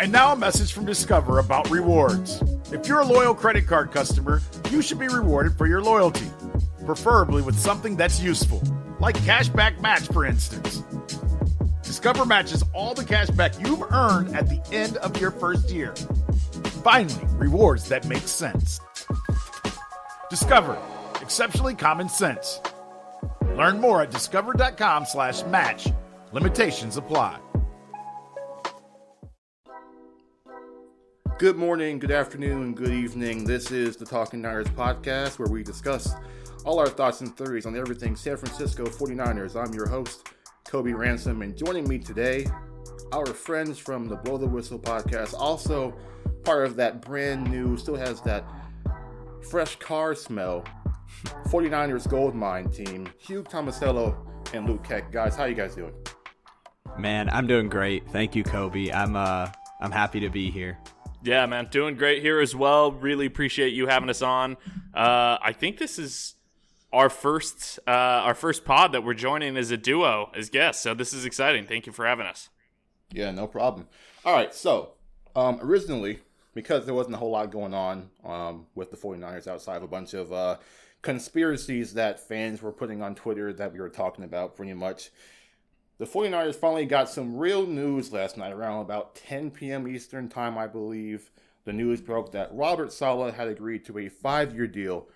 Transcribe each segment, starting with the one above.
And now a message from Discover about rewards. If you're a loyal credit card customer, you should be rewarded for your loyalty, preferably with something that's useful, like Cashback Match, for instance. Discover matches all the cash back you've earned at the end of your first year. Finally, rewards that make sense. Discover, exceptionally common sense. Learn more at discover.com slash match. Limitations apply. Good morning, good afternoon, good evening. This is the Talking Niners podcast where we discuss all our thoughts and theories on everything San Francisco 49ers. I'm your host, Kobe Ransom, and joining me today, our friends from the Blow the Whistle podcast, also part of that brand new, still has that fresh car smell, 49ers Gold Mine team, Hugh Tomasello and Luke Keck. Guys, how you guys doing? Man, I'm doing great. Thank you, Kobe. I'm uh I'm happy to be here. Yeah, man, doing great here as well. Really appreciate you having us on. Uh, I think this is our first uh, our first pod that we're joining as a duo as guests. So this is exciting. Thank you for having us. Yeah, no problem. All right, so um, originally, because there wasn't a whole lot going on um, with the 49ers outside of a bunch of uh, conspiracies that fans were putting on Twitter that we were talking about pretty much, the 49ers finally got some real news last night around about 10 p.m. Eastern Time, I believe. The news broke that Robert Saleh had agreed to a five year deal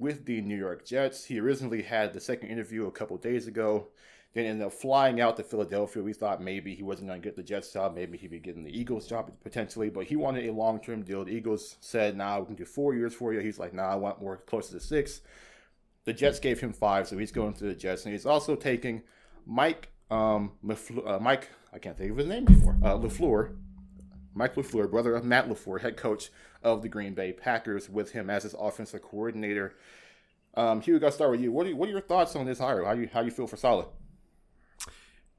with the New York Jets. He originally had the second interview a couple days ago, then ended up flying out to Philadelphia. We thought maybe he wasn't going to get the Jets job, maybe he'd be getting the Eagles job potentially, but he wanted a long term deal. The Eagles said, nah, we can do four years for you. He's like, nah, I want more closer to six. The Jets gave him five, so he's going to the Jets, and he's also taking Mike um, LaFleur, uh, Mike, I can't think of his name before, uh, LaFleur, Mike LaFleur, brother of Matt LaFleur, head coach of the Green Bay Packers, with him as his offensive coordinator. Um, Hugh, got to start with you. What are, what are your thoughts on this hire? How you how you feel for Saleh?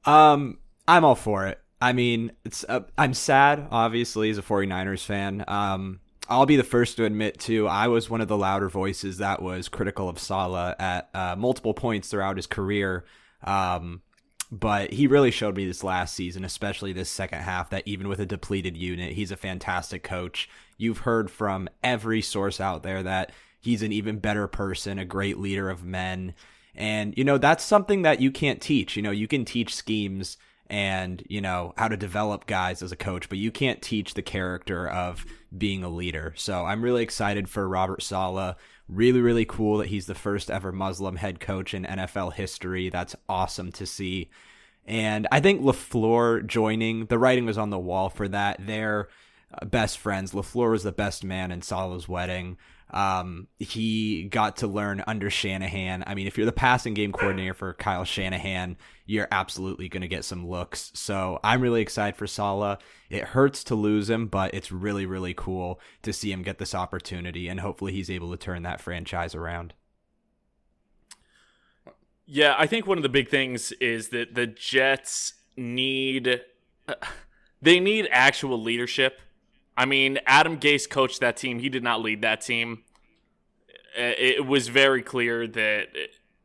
Um, I'm all for it. I mean, it's uh, I'm sad, obviously, as a 49ers fan. Um, I'll be the first to admit too. I was one of the louder voices that was critical of Saleh at uh, multiple points throughout his career. Um, but he really showed me this last season, especially this second half, that even with a depleted unit, he's a fantastic coach. You've heard from every source out there that he's an even better person, a great leader of men. And, you know, that's something that you can't teach. You know, you can teach schemes and, you know, how to develop guys as a coach, but you can't teach the character of being a leader. So I'm really excited for Robert Saleh. Really, really cool that he's the first ever Muslim head coach in NFL history. That's awesome to see. And I think LaFleur joining, the writing was on the wall for that. They're uh, best friends. LaFleur was the best man in Saleh's wedding. Um, he got to learn under Shanahan. I mean, if you're the passing game coordinator for Kyle Shanahan, you're absolutely going to get some looks. So I'm really excited for Saleh. It hurts to lose him, but it's really, really cool to see him get this opportunity, and hopefully he's able to turn that franchise around. Yeah, I think one of the big things is that the Jets need they need actual leadership I mean, Adam Gase coached that team. He did not lead that team. Uh, it was very clear that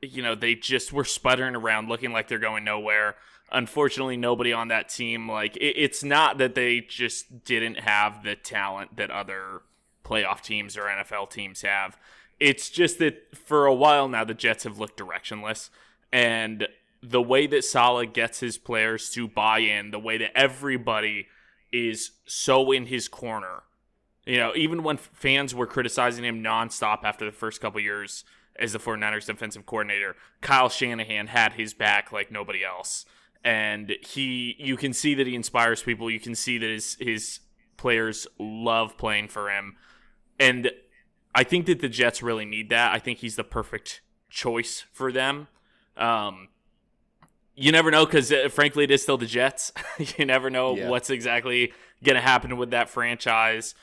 you know they just were sputtering around, looking like they're going nowhere. Unfortunately, nobody on that team like it's not that they just didn't have the talent that other playoff teams or NFL teams have. It's just that for a while now the Jets have looked directionless and the way that Saleh gets his players to buy in, the way that everybody is so in his corner. You know, even when fans were criticizing him nonstop after the first couple years as the 49ers defensive coordinator, Kyle Shanahan had his back like nobody else. And he you can see that he inspires people. You can see that his his players love playing for him. And I think that the Jets really need that. I think he's the perfect choice for them. Um, you never know because uh, frankly it is still the jets. You never know yeah. what's exactly going to happen with that franchise.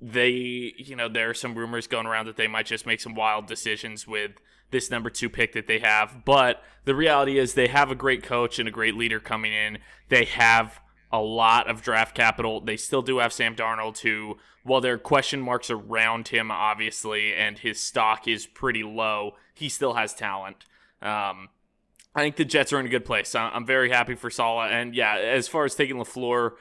They you know there are some rumors going around that they might just make some wild decisions with this number two pick that they have. But the reality is they have a great coach and a great leader coming in. They have a lot of draft capital. They still do have sam darnold who while there are question marks around him obviously and his stock is pretty low he still has talent. Um, I think the Jets are in a good place. I'm very happy for Saleh. And yeah, as far as taking LaFleur,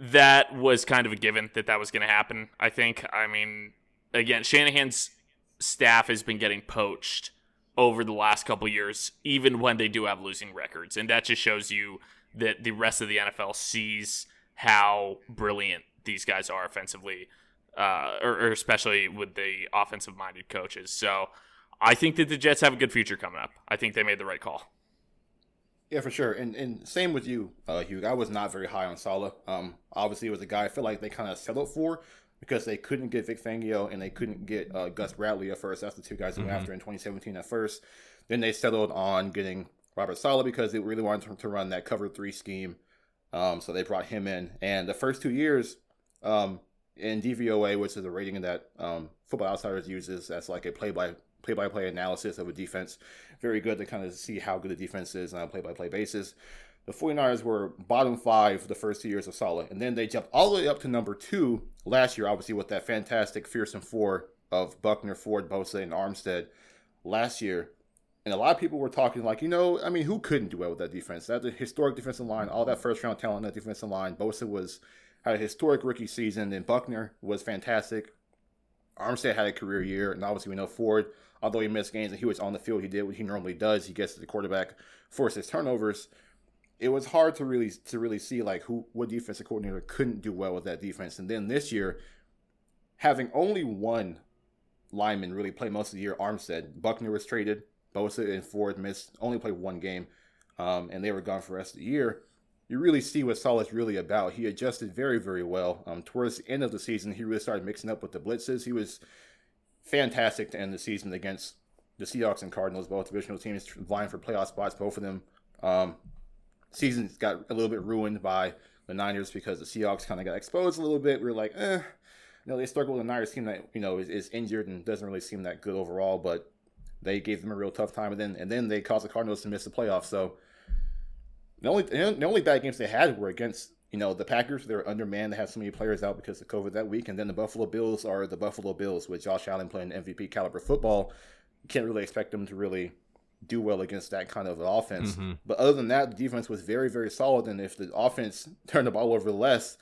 that was kind of a given that that was going to happen. I think. I mean, again, Shanahan's staff has been getting poached over the last couple years, even when they do have losing records, and that just shows you that the rest of the NFL sees how brilliant these guys are offensively, uh, or, or especially with the offensive-minded coaches. So, I think that the Jets have a good future coming up. I think they made the right call. Yeah, for sure. And and same with you, uh, Hugh. I was not very high on Saleh. Um, obviously, it was a guy I feel like they kind of settled for because they couldn't get Vic Fangio and they couldn't get uh, Gus Bradley at first. That's the two guys they mm-hmm. went after in 2017 at first. Then they settled on getting Robert Saleh because they really wanted to run that cover three scheme. Um, so they brought him in. And the first two years um, in DVOA, which is a rating that um, Football Outsiders uses as like a play by play by play analysis of a defense very good to kind of see how good the defense is on a play by play basis. The 49ers were bottom five the first two years of Saleh, and then they jumped all the way up to number two last year, obviously, with that fantastic fearsome four of Buckner, Ford, Bosa, and Armstead last year. And a lot of people were talking like, you know, I mean, who couldn't do well with that defense? That the historic defensive line, all that first round talent on that defensive line. Bosa was had a historic rookie season, and Buckner was fantastic. Armstead had a career year, and obviously we know Ford although he missed games and he was on the field, he did what he normally does. He gets to the quarterback, forces turnovers. It was hard to really to really see like who what defensive coordinator couldn't do well with that defense. And then this year, having only one lineman really play most of the year, Armstead, Buckner was traded. Bosa and Ford missed only played one game, um, and they were gone for the rest of the year. You really see what Saleh's really about. He adjusted very, very well. Um, towards the end of the season, he really started mixing up with the blitzes. He was fantastic to end the season against the Seahawks and Cardinals, both divisional teams vying for playoff spots. Both of them. Um, season got a little bit ruined by the Niners because the Seahawks kind of got exposed a little bit. We were like, eh. You know, they struggle with a Niners team that you know is, is, injured and doesn't really seem that good overall, but they gave them a real tough time, and then and then they caused the Cardinals to miss the playoffs. So the only the only bad games they had were against you know, the Packers, they're undermanned. They have so many players out because of COVID that week. And then the Buffalo Bills are the Buffalo Bills with Josh Allen playing MVP caliber football. You can't really expect them to really do well against that kind of offense. Mm-hmm. But other than that, the defense was very, very solid. And if the offense turned the ball over less,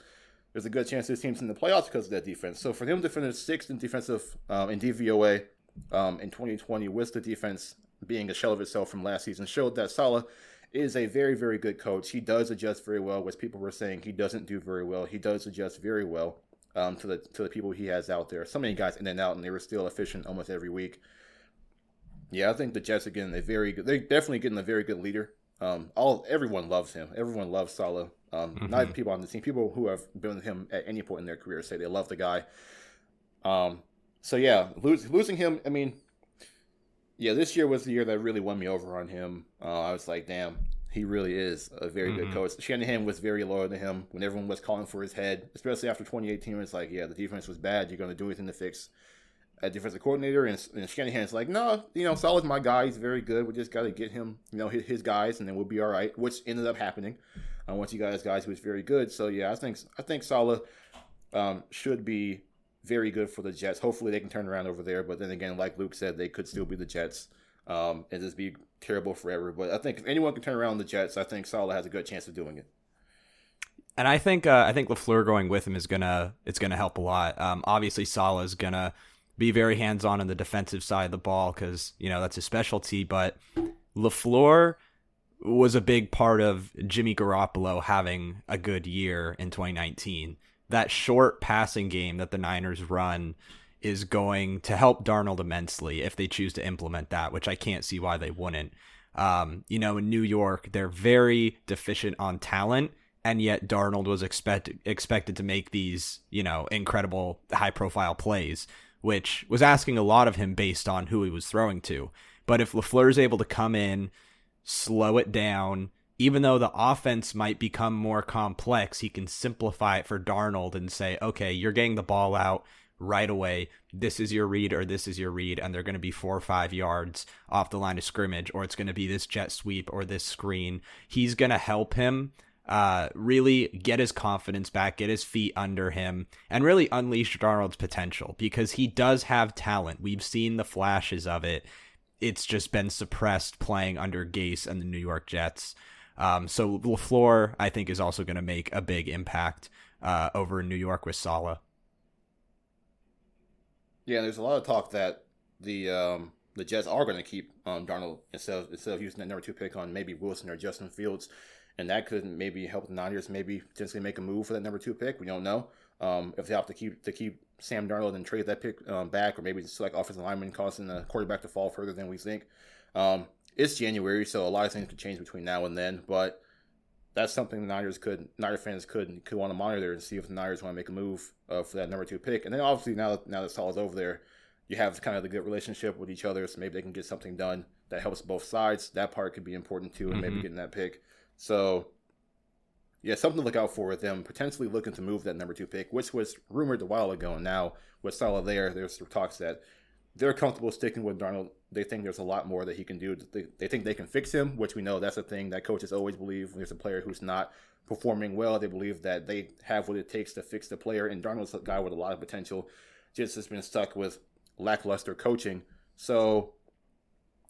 there's a good chance this team's in the playoffs because of that defense. So for them to finish sixth in defensive um, in DVOA um, in 2020 with the defense being a shell of itself from last season showed that Saleh is a very, very good coach. He does adjust very well, which people were saying he doesn't do very well. He does adjust very well um, to the to the people he has out there. So many guys in and out, and they were still efficient almost every week. Yeah, I think the Jets are getting a very good. They're definitely getting a very good leader. Um, all everyone loves him. Everyone loves Saleh. Um, mm-hmm. Not even people on the team. People who have been with him at any point in their career say they love the guy. Um, so yeah, lose, losing him. I mean, yeah, this year was the year that really won me over on him. Uh, I was like, damn, he really is a very mm-hmm. good coach. Shanahan was very loyal to him when everyone was calling for his head, especially after 2018. It's like, yeah, the defense was bad. You're going to do anything to fix a defensive coordinator. And, and Shanahan's like, no, you know, Saleh's my guy. He's very good. We just got to get him, you know, his, his, guys, and then we'll be all right. Which ended up happening. Uh, once you got his guys, he was very good. So yeah, I think I think Saleh um, should be very good for the Jets. Hopefully they can turn around over there. But then again, like Luke said, they could still be the Jets um, and just be terrible forever. But I think if anyone can turn around the Jets, I think Saleh has a good chance of doing it. And I think uh, I think Lafleur going with him is gonna it's gonna help a lot. Um, obviously, Saleh is gonna be very hands on on the defensive side of the ball because you know that's his specialty. But Lafleur was a big part of Jimmy Garoppolo having a good year in 2019 that short passing game that the Niners run is going to help Darnold immensely if they choose to implement that, which I can't see why they wouldn't. Um, you know, in New York, they're very deficient on talent, and yet Darnold was expect expected to make these, you know, incredible high profile plays, which was asking a lot of him based on who he was throwing to. But if LaFleur is able to come in, slow it down, even though the offense might become more complex, he can simplify it for Darnold and say, okay, you're getting the ball out right away. This is your read or this is your read, and they're going to be four or five yards off the line of scrimmage, or it's going to be this jet sweep or this screen. He's going to help him uh, really get his confidence back, get his feet under him, and really unleash Darnold's potential because he does have talent. We've seen the flashes of it. It's just been suppressed playing under Gase and the New York Jets. Um, so LaFleur, I think, is also going to make a big impact uh, over in New York with Saleh. Yeah, there's a lot of talk that the um, the Jets are going to keep um, Darnold instead of, instead of using that number two pick on maybe Wilson or Justin Fields, and that could maybe help the Niners maybe potentially make a move for that number two pick. We don't know um, if they have to keep to keep Sam Darnold and trade that pick um, back, or maybe like offensive lineman causing the quarterback to fall further than we think. Um, it's January, so a lot of things could change between now and then, but that's something the Niners could, Niners fans could could want to monitor and see if the Niners want to make a move uh, for that number two pick. And then obviously now now that Saleh's over there, you have kind of the good relationship with each other, so maybe they can get something done that helps both sides. That part could be important too, and mm-hmm. maybe getting that pick. So yeah, something to look out for with them potentially looking to move that number two pick, which was rumored a while ago. And now with Saleh there, there's talks that they're comfortable sticking with Darnold. They think there's a lot more that he can do. They, they think they can fix him, which we know that's a thing that coaches always believe. When there's a player who's not performing well, they believe that they have what it takes to fix the player. And Darnold's a guy with a lot of potential, just has been stuck with lackluster coaching. So,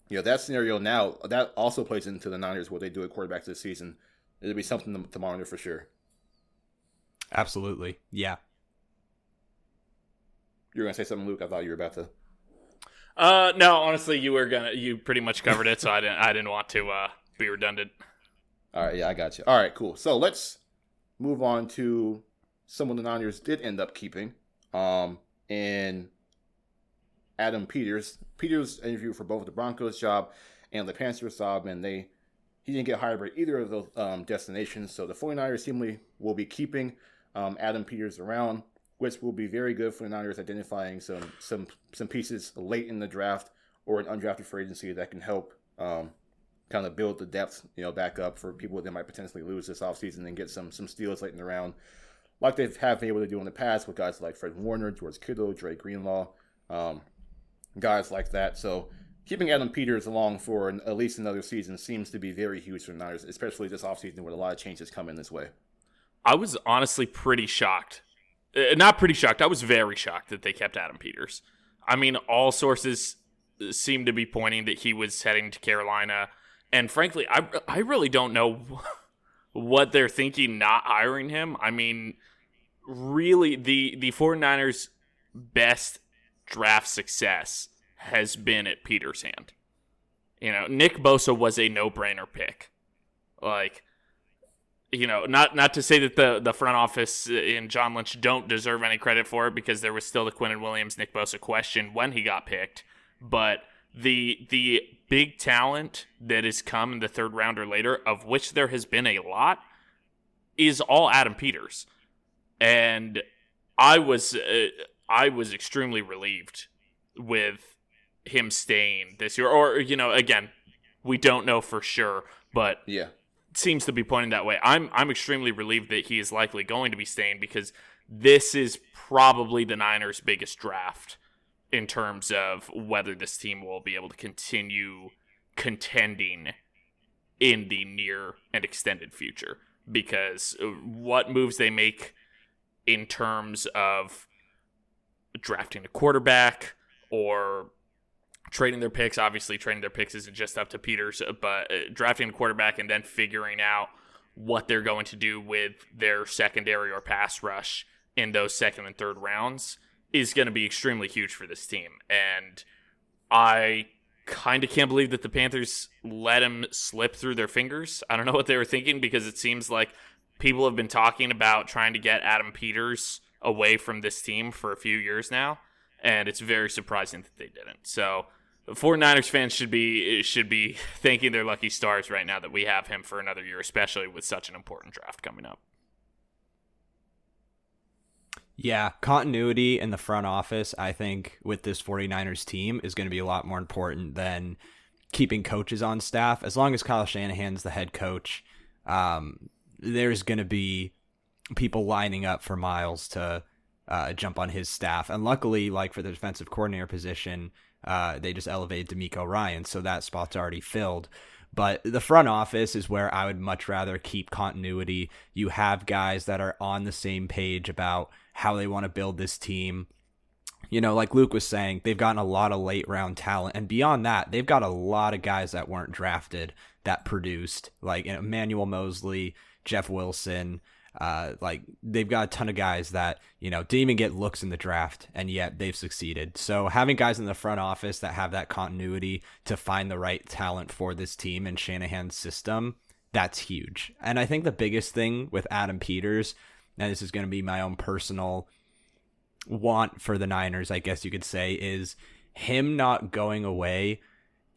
yeah, that scenario now that also plays into the Niners what they do at quarterback this season it'll be something to, to monitor for sure. Absolutely, yeah. You were gonna say something, Luke. I thought you were about to. Uh, no, honestly, you were gonna. You pretty much covered it, so I didn't. I didn't want to uh, be redundant. All right, yeah, I got you. All right, cool. So let's move on to someone the Niners did end up keeping. Um, in Adam Peters. Peters interviewed for both the Broncos job and the Panthers job, and they he didn't get hired by either of those um, destinations. So the 49ers seemingly will be keeping um, Adam Peters around, which will be very good for the Niners identifying some some some pieces late in the draft or an undrafted free agency that can help um, kind of build the depth, you know, back up for people that might potentially lose this offseason and get some some steals late in the round, like they have been able to do in the past with guys like Fred Warner, George Kittle, Dre Greenlaw, um, guys like that. So keeping Adam Peters along for an, at least another season seems to be very huge for the Niners, especially this offseason with a lot of changes coming this way. I was honestly pretty shocked. Uh, not pretty shocked. I was very shocked that they kept Adam Peters. I mean, all sources seem to be pointing that he was heading to Carolina. And frankly, I, I really don't know what they're thinking not hiring him. I mean, really, the, the 49ers' best draft success has been at Peter's hand. You know, Nick Bosa was a no-brainer pick. Like, you know, not not to say that the the front office and John Lynch don't deserve any credit for it because there was still the Quinnen Williams Nick Bosa question when he got picked, but the the big talent that has come in the third round or later, of which there has been a lot, is all Adam Peters, and I was uh, I was extremely relieved with him staying this year, or you know, again, we don't know for sure, but yeah, seems to be pointing that way. I'm I'm extremely relieved that he is likely going to be staying because this is probably the Niners' biggest draft in terms of whether this team will be able to continue contending in the near and extended future. Because uh, what moves they make in terms of drafting a quarterback or trading their picks. Obviously, trading their picks isn't just up to Peters, but uh, drafting a quarterback and then figuring out what they're going to do with their secondary or pass rush in those second and third rounds is going to be extremely huge for this team. And I kind of can't believe that the Panthers let him slip through their fingers. I don't know what they were thinking because it seems like people have been talking about trying to get Adam Peters away from this team for a few years now. And it's very surprising that they didn't. So 49ers fans should be should be thanking their lucky stars right now that we have him for another year, especially with such an important draft coming up. Yeah, continuity in the front office, I think, with this 49ers team is going to be a lot more important than keeping coaches on staff. As long as Kyle Shanahan's the head coach, um, there's going to be people lining up for Miles to uh, jump on his staff. And luckily, like for the defensive coordinator position, uh, they just elevated DeMeco Ryan, so that spot's already filled. But the front office is where I would much rather keep continuity. You have guys that are on the same page about how they want to build this team. You know, like Luke was saying, they've gotten a lot of late round talent. And beyond that, they've got a lot of guys that weren't drafted that produced, like Emmanuel Moseley, Jeff Wilson, Uh, like they've got a ton of guys that you know didn't even get looks in the draft, and yet they've succeeded. So having guys in the front office that have that continuity to find the right talent for this team and Shanahan's system, that's huge. And I think the biggest thing with Adam Peters, and this is going to be my own personal want for the Niners, I guess you could say, is him not going away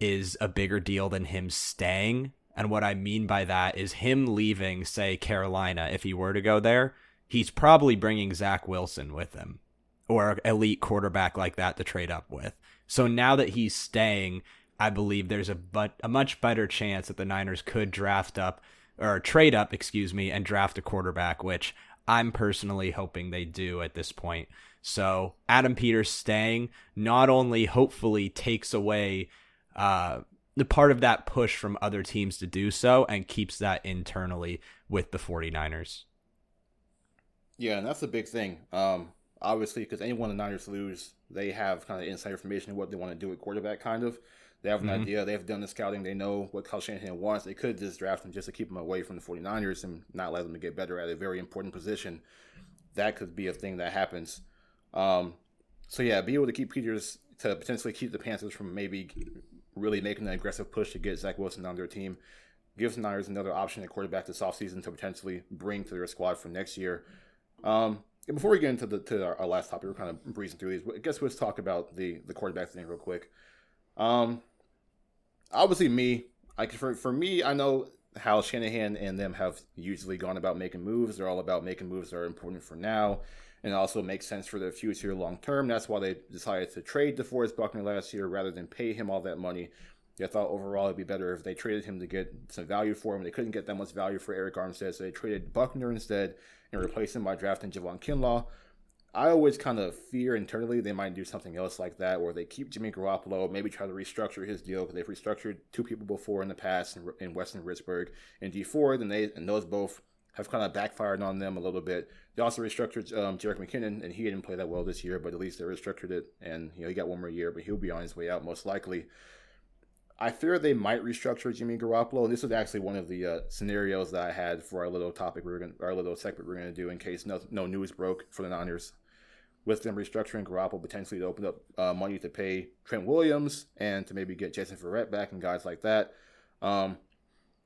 is a bigger deal than him staying. And what I mean by that is him leaving, say, Carolina, if he were to go there, he's probably bringing Zach Wilson with him or elite quarterback like that to trade up with. So now that he's staying, I believe there's a but a much better chance that the Niners could draft up or trade up, excuse me, and draft a quarterback, which I'm personally hoping they do at this point. So Adam Peters staying not only hopefully takes away uh, the part of that push from other teams to do so and keeps that internally with the 49ers. Yeah, and that's a big thing. Um, obviously, because anyone the Niners lose, they have kind of inside information of what they want to do with quarterback, kind of. They have an mm-hmm. idea. They've done the scouting. They know what Kyle Shanahan wants. They could just draft him just to keep him away from the 49ers and not let them get better at a very important position. That could be a thing that happens. Um, so yeah, be able to keep Peters to potentially keep the Panthers from maybe really making an aggressive push to get Zach Wilson on their team gives Niners another option at quarterback this offseason to potentially bring to their squad for next year. Um, and before we get into the to our, our, last topic, we're kind of breezing through these. I guess let's talk about the the quarterback thing real quick. Um, obviously, me, I for for me, I know how Shanahan and them have usually gone about making moves. They're all about making moves that are important for now and also makes sense for their future long term. That's why they decided to trade DeForest Buckner last year rather than pay him all that money. They thought overall it'd be better if they traded him to get some value for him. They couldn't get that much value for Arik Armstead, so they traded Buckner instead and replaced him by drafting Javon Kinlaw. I always kind of fear internally they might do something else like that, where they keep Jimmy Garoppolo, maybe try to restructure his deal because they've restructured two people before in the past in, in Weston Richburg and Dee Ford, and they and those both have kind of backfired on them a little bit. They also restructured um, Jerick McKinnon, and he didn't play that well this year, but at least they restructured it, and you know he got one more year, but he'll be on his way out most likely. I fear they might restructure Jimmy Garoppolo, and this was actually one of the uh, scenarios that I had for our little topic we are going, our little segment we are going to do in case no, no news broke for the Niners. With them restructuring Garoppolo potentially to open up uh, money to pay Trent Williams and to maybe get Jason Verrett back and guys like that. Um,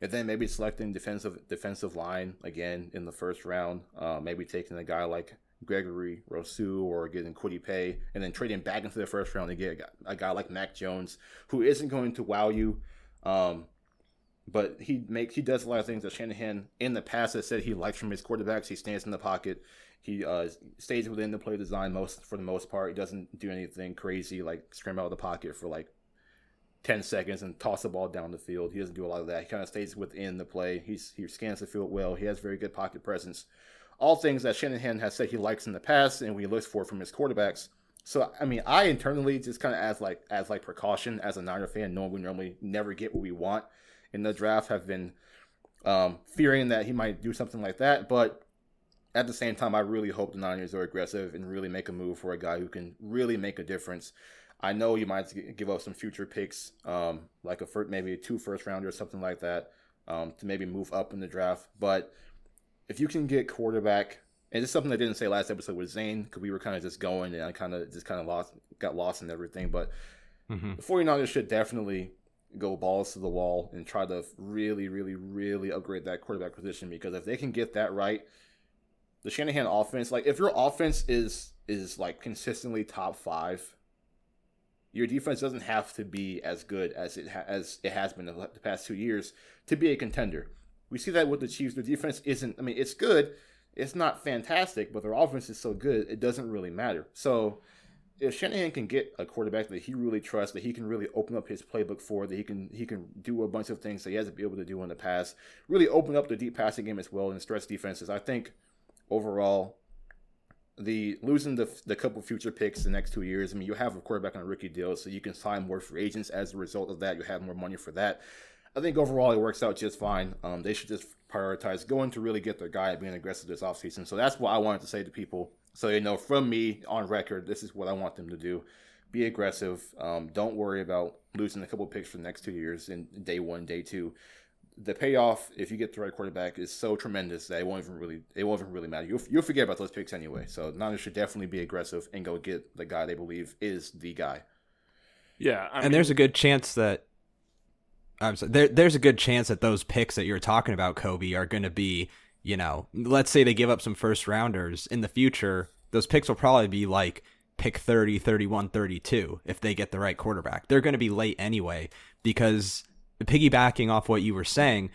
and then maybe selecting defensive defensive line again in the first round. Uh, maybe taking a guy like Gregory Rousseau or getting Kwity Paye, and then trading back into the first round to get a guy, a guy like Mac Jones, who isn't going to wow you, um, but he makes he does a lot of things that Shanahan in the past has said he likes from his quarterbacks. He stands in the pocket. He uh, stays within the play design most for the most part. He doesn't do anything crazy like scramble out of the pocket for like 10 seconds and toss the ball down the field. He doesn't do a lot of that. He kind of stays within the play. He's, he scans the field well. He has very good pocket presence. All things that Shanahan has said he likes in the past and we look for from his quarterbacks. So I mean, I internally just kind of as like as like precaution as a Niner fan, knowing we normally never get what we want in the draft, have been um, fearing that he might do something like that. But at the same time, I really hope the Niners are aggressive and really make a move for a guy who can really make a difference. I know you might give up some future picks, um, like a first, maybe a two first rounder or something like that, um, to maybe move up in the draft. But if you can get quarterback, and it's something I didn't say last episode with Zane, because we were kind of just going and I kind of just kind of lost, got lost in everything. But mm-hmm. the 49ers should definitely go balls to the wall and try to really, really, really upgrade that quarterback position because if they can get that right, the Shanahan offense, like if your offense is is like consistently top five your defense doesn't have to be as good as it ha- as it has been the, past two years to be a contender. We see that with the Chiefs. Their defense isn't. I mean, it's good. It's not fantastic, but their offense is so good it doesn't really matter. So if Shanahan can get a quarterback that he really trusts, that he can really open up his playbook for, that he can he can do a bunch of things that he hasn't been able to do in the past, really open up the deep passing game as well and stress defenses. I think overall the losing the the couple future picks the next two years. I mean, you have a quarterback on a rookie deal, so you can sign more free agents as a result of that. You have more money for that. I think overall it works out just fine. Um, they should just prioritize going to really get their guy being aggressive this offseason. So that's what I wanted to say to people. So you know, from me on record, this is what I want them to do: be aggressive. Um, don't worry about losing a couple picks for the next two years in day one, day two. The payoff if you get the right quarterback is so tremendous that it won't even really it won't even really matter. You'll you'll forget about those picks anyway. So Niners should definitely be aggressive and go get the guy they believe is the guy. Yeah, I and mean, there's a good chance that I'm sorry, there, there's a good chance that those picks that you're talking about, Kobe, are going to be, you know, let's say they give up some first rounders in the future. Those picks will probably be like pick 30, 31, 32 if they get the right quarterback. They're going to be late anyway because piggybacking off what you were saying,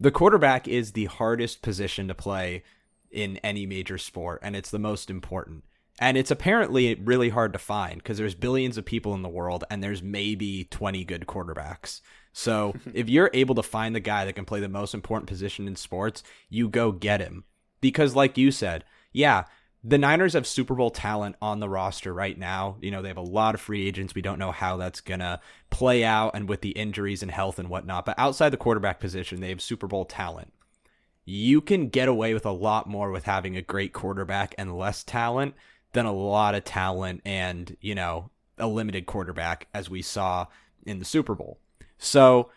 the quarterback is the hardest position to play in any major sport and it's the most important. And it's apparently really hard to find because there's billions of people in the world and there's maybe 20 good quarterbacks. So if you're able to find the guy that can play the most important position in sports, you go get him. Because, like you said, yeah, the Niners have Super Bowl talent on the roster right now. You know, they have a lot of free agents. We don't know how that's going to play out and with the injuries and health and whatnot. But outside the quarterback position, they have Super Bowl talent. You can get away with a lot more with having a great quarterback and less talent than a lot of talent and, you know, a limited quarterback, as we saw in the Super Bowl. So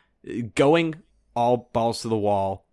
going all balls to the wall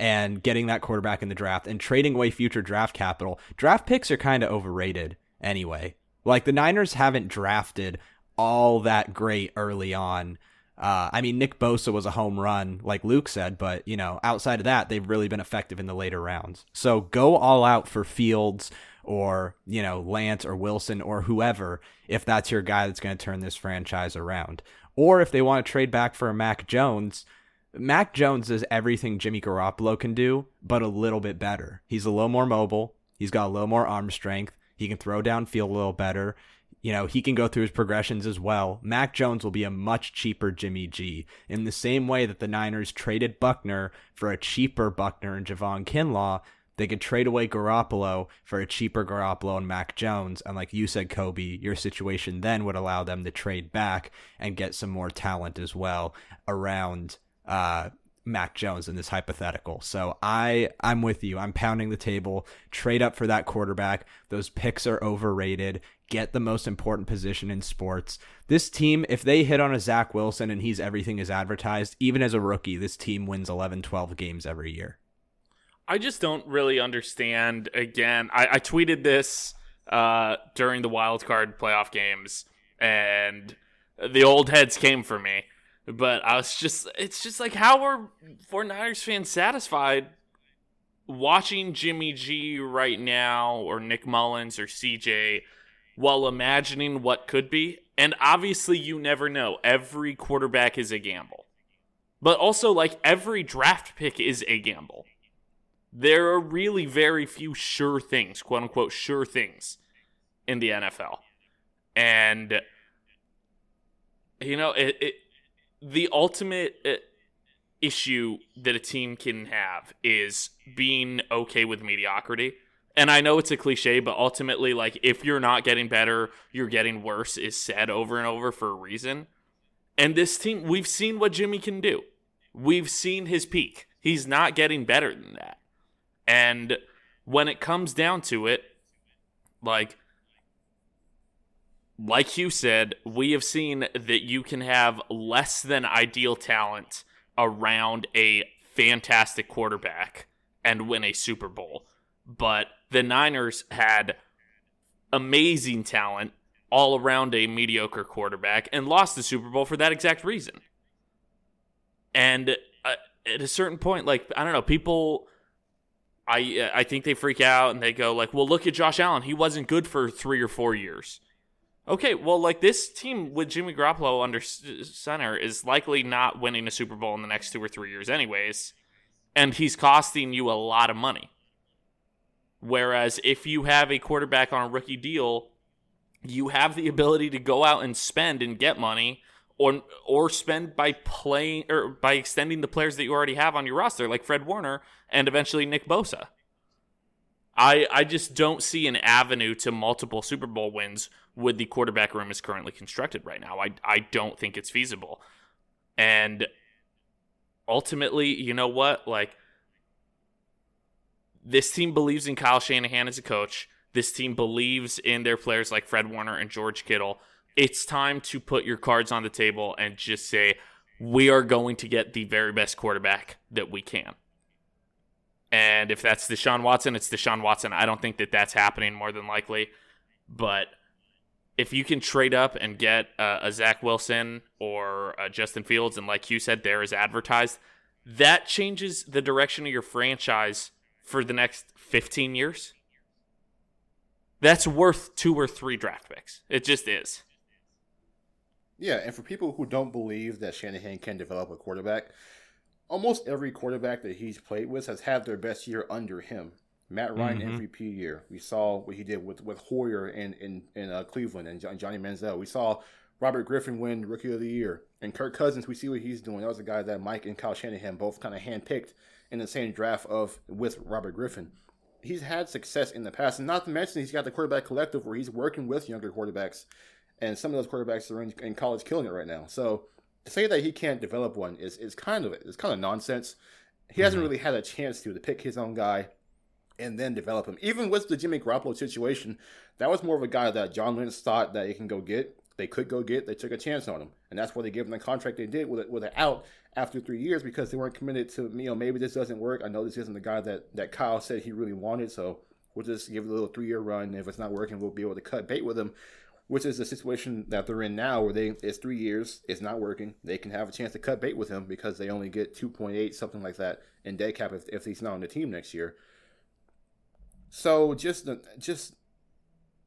and getting that quarterback in the draft and trading away future draft capital, draft picks are kind of overrated anyway. Like the Niners haven't drafted all that great early on. Uh, I mean, Nick Bosa was a home run, like Luke said, but you know, outside of that, they've really been effective in the later rounds. So go all out for Fields or you know Lance or Wilson or whoever if that's your guy that's going to turn this franchise around. Or if they want to trade back for a Mac Jones, Mac Jones does everything Jimmy Garoppolo can do, but a little bit better. He's a little more mobile. He's got a little more arm strength. He can throw downfield a little better. You know, he can go through his progressions as well. Mac Jones will be a much cheaper Jimmy G. In the same way that the Niners traded Buckner for a cheaper Buckner and Javon Kinlaw, they could trade away Garoppolo for a cheaper Garoppolo and Mac Jones. And like you said, Kobe, your situation then would allow them to trade back and get some more talent as well around uh, Mac Jones in this hypothetical. So I I'm with you. I'm pounding the table. Trade up for that quarterback. Those picks are overrated. Get the most important position in sports. This team, if they hit on a Zach Wilson and he's everything is advertised, even as a rookie, this team wins 11, 12 games every year. I just don't really understand. Again, I, I tweeted this uh, during the wild card playoff games, and the old heads came for me. But I was just, it's just like, how are 49ers fans satisfied watching Jimmy G right now, or Nick Mullens or CJ, while imagining what could be? And obviously, you never know. Every quarterback is a gamble. But also, like, every draft pick is a gamble there are really very few sure things, quote unquote, sure things in the NFL. And, you know, it, it the ultimate uh, issue that a team can have is being okay with mediocrity. And I know it's a cliche, but ultimately, like, if you're not getting better, you're getting worse is said over and over for a reason. And this team, we've seen what Jimmy can do. We've seen his peak. He's not getting better than that. And when it comes down to it, like like you said, we have seen that you can have less than ideal talent around a fantastic quarterback and win a Super Bowl. But the Niners had amazing talent all around a mediocre quarterback and lost the Super Bowl for that exact reason. And uh, at a certain point, like, I don't know, people I I think they freak out and they go like, "Well, look at Josh Allen. He wasn't good for 3 or 4 years." Okay, well, like this team with Jimmy Garoppolo under center is likely not winning a Super Bowl in the next 2 or 3 years anyways, and he's costing you a lot of money. Whereas if you have a quarterback on a rookie deal, you have the ability to go out and spend and get money or or spend by playing or by extending the players that you already have on your roster, like Fred Warner and eventually Nick Bosa. I I just don't see an avenue to multiple Super Bowl wins with the quarterback room is currently constructed right now. I I don't think it's feasible. And ultimately, you know what? Like this team believes in Kyle Shanahan as a coach. This team believes in their players like Fred Warner and George Kittle it's time to put your cards on the table and just say, we are going to get the very best quarterback that we can. And if that's Deshaun Watson, it's Deshaun Watson. I don't think that that's happening more than likely. But if you can trade up and get uh, a Zach Wilson or Justin Fields, and like you said, there is advertised, that changes the direction of your franchise for the next 15 years. That's worth two or three draft picks. It just is. Yeah, and for people who don't believe that Shanahan can develop a quarterback, almost every quarterback that he's played with has had their best year under him. Matt Ryan mm-hmm. MVP year. We saw what he did with with Hoyer in in, in uh, Cleveland and Johnny Manziel. We saw Robert Griffin win Rookie of the Year, and Kirk Cousins. We see what he's doing. That was a guy that Mike and Kyle Shanahan both kind of handpicked in the same draft of with Robert Griffin. He's had success in the past, and not to mention he's got the quarterback collective where he's working with younger quarterbacks, and some of those quarterbacks are in, in college killing it right now. So to say that he can't develop one is is kind of it's kind of nonsense. He mm-hmm. hasn't really had a chance to to pick his own guy and then develop him. Even with the Jimmy Garoppolo situation, that was more of a guy that John Lynch thought that he can go get. They could go get. They took a chance on him, and that's why they gave him the contract they did with it with it out after three years because they weren't committed to you know maybe this doesn't work. I know this isn't the guy that that Kyle said he really wanted, so we'll just give it a little three year run. If it's not working, we'll be able to cut bait with him. Which is the situation that they're in now, where they it's three years, it's not working. They can have a chance to cut bait with him because they only get two point eight something like that in dead cap if, if he's not on the team next year. So just the just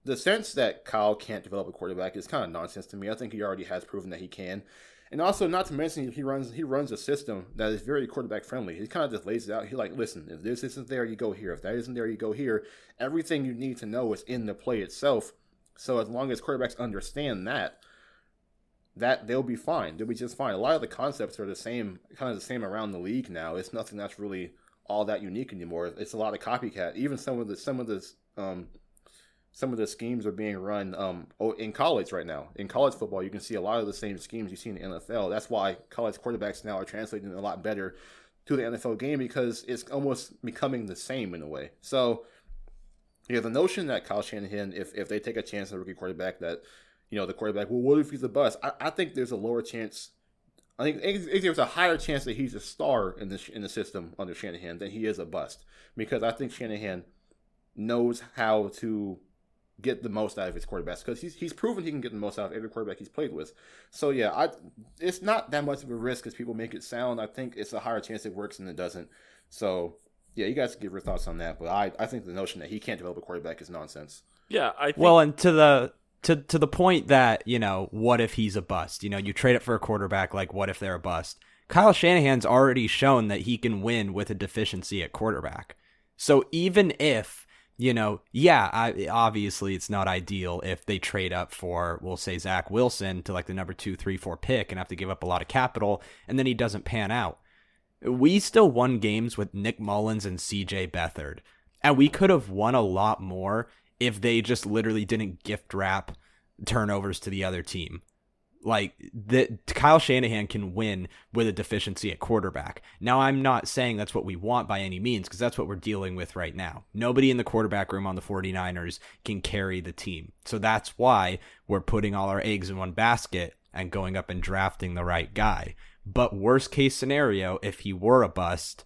the sense that Kyle can't develop a quarterback is kind of nonsense to me. I think he already has proven that he can. And also, not to mention, he runs he runs a system that is very quarterback friendly. He kind of just lays it out. He like, listen, if this isn't there, you go here. If that isn't there, you go here. Everything you need to know is in the play itself. So as long as quarterbacks understand that, that they'll be fine. They'll be just fine. A lot of the concepts are the same, kind of the same around the league now. It's nothing that's really all that unique anymore. It's a lot of copycat. Even some of the some of the um, some of the schemes are being run um, in college right now. In college football, you can see a lot of the same schemes you see in the NFL. That's why college quarterbacks now are translating a lot better to the NFL game because it's almost becoming the same in a way. So, you yeah, the notion that Kyle Shanahan, if if they take a chance on a rookie quarterback, that you know the quarterback, well, what if he's a bust? I, I think there's a lower chance I think, there's a higher chance that he's a star in the in the system under Shanahan than he is a bust because I think Shanahan knows how to get the most out of his quarterbacks because he's he's proven he can get the most out of every quarterback he's played with. So yeah, I it's not that much of a risk as people make it sound. I think it's a higher chance it works than it doesn't. So yeah, you guys give your thoughts on that, but I I think the notion that he can't develop a quarterback is nonsense. Yeah, I think- well, and to the to to the point that you know, what if he's a bust? You know, you trade it for a quarterback. Like, what if they're a bust? Kyle Shanahan's already shown that he can win with a deficiency at quarterback. So even if you know, yeah, I, obviously it's not ideal if they trade up for, we'll say Zach Wilson to like the number two, three, four pick and have to give up a lot of capital, and then he doesn't pan out. We still won games with Nick Mullens and CJ Beathard, and we could have won a lot more if they just literally didn't gift wrap turnovers to the other team. Like that Kyle Shanahan can win with a deficiency at quarterback. Now I'm not saying that's what we want by any means because that's what we're dealing with right now. Nobody in the quarterback room on the 49ers can carry the team. So that's why we're putting all our eggs in one basket and going up and drafting the right guy. But worst case scenario, if he were a bust,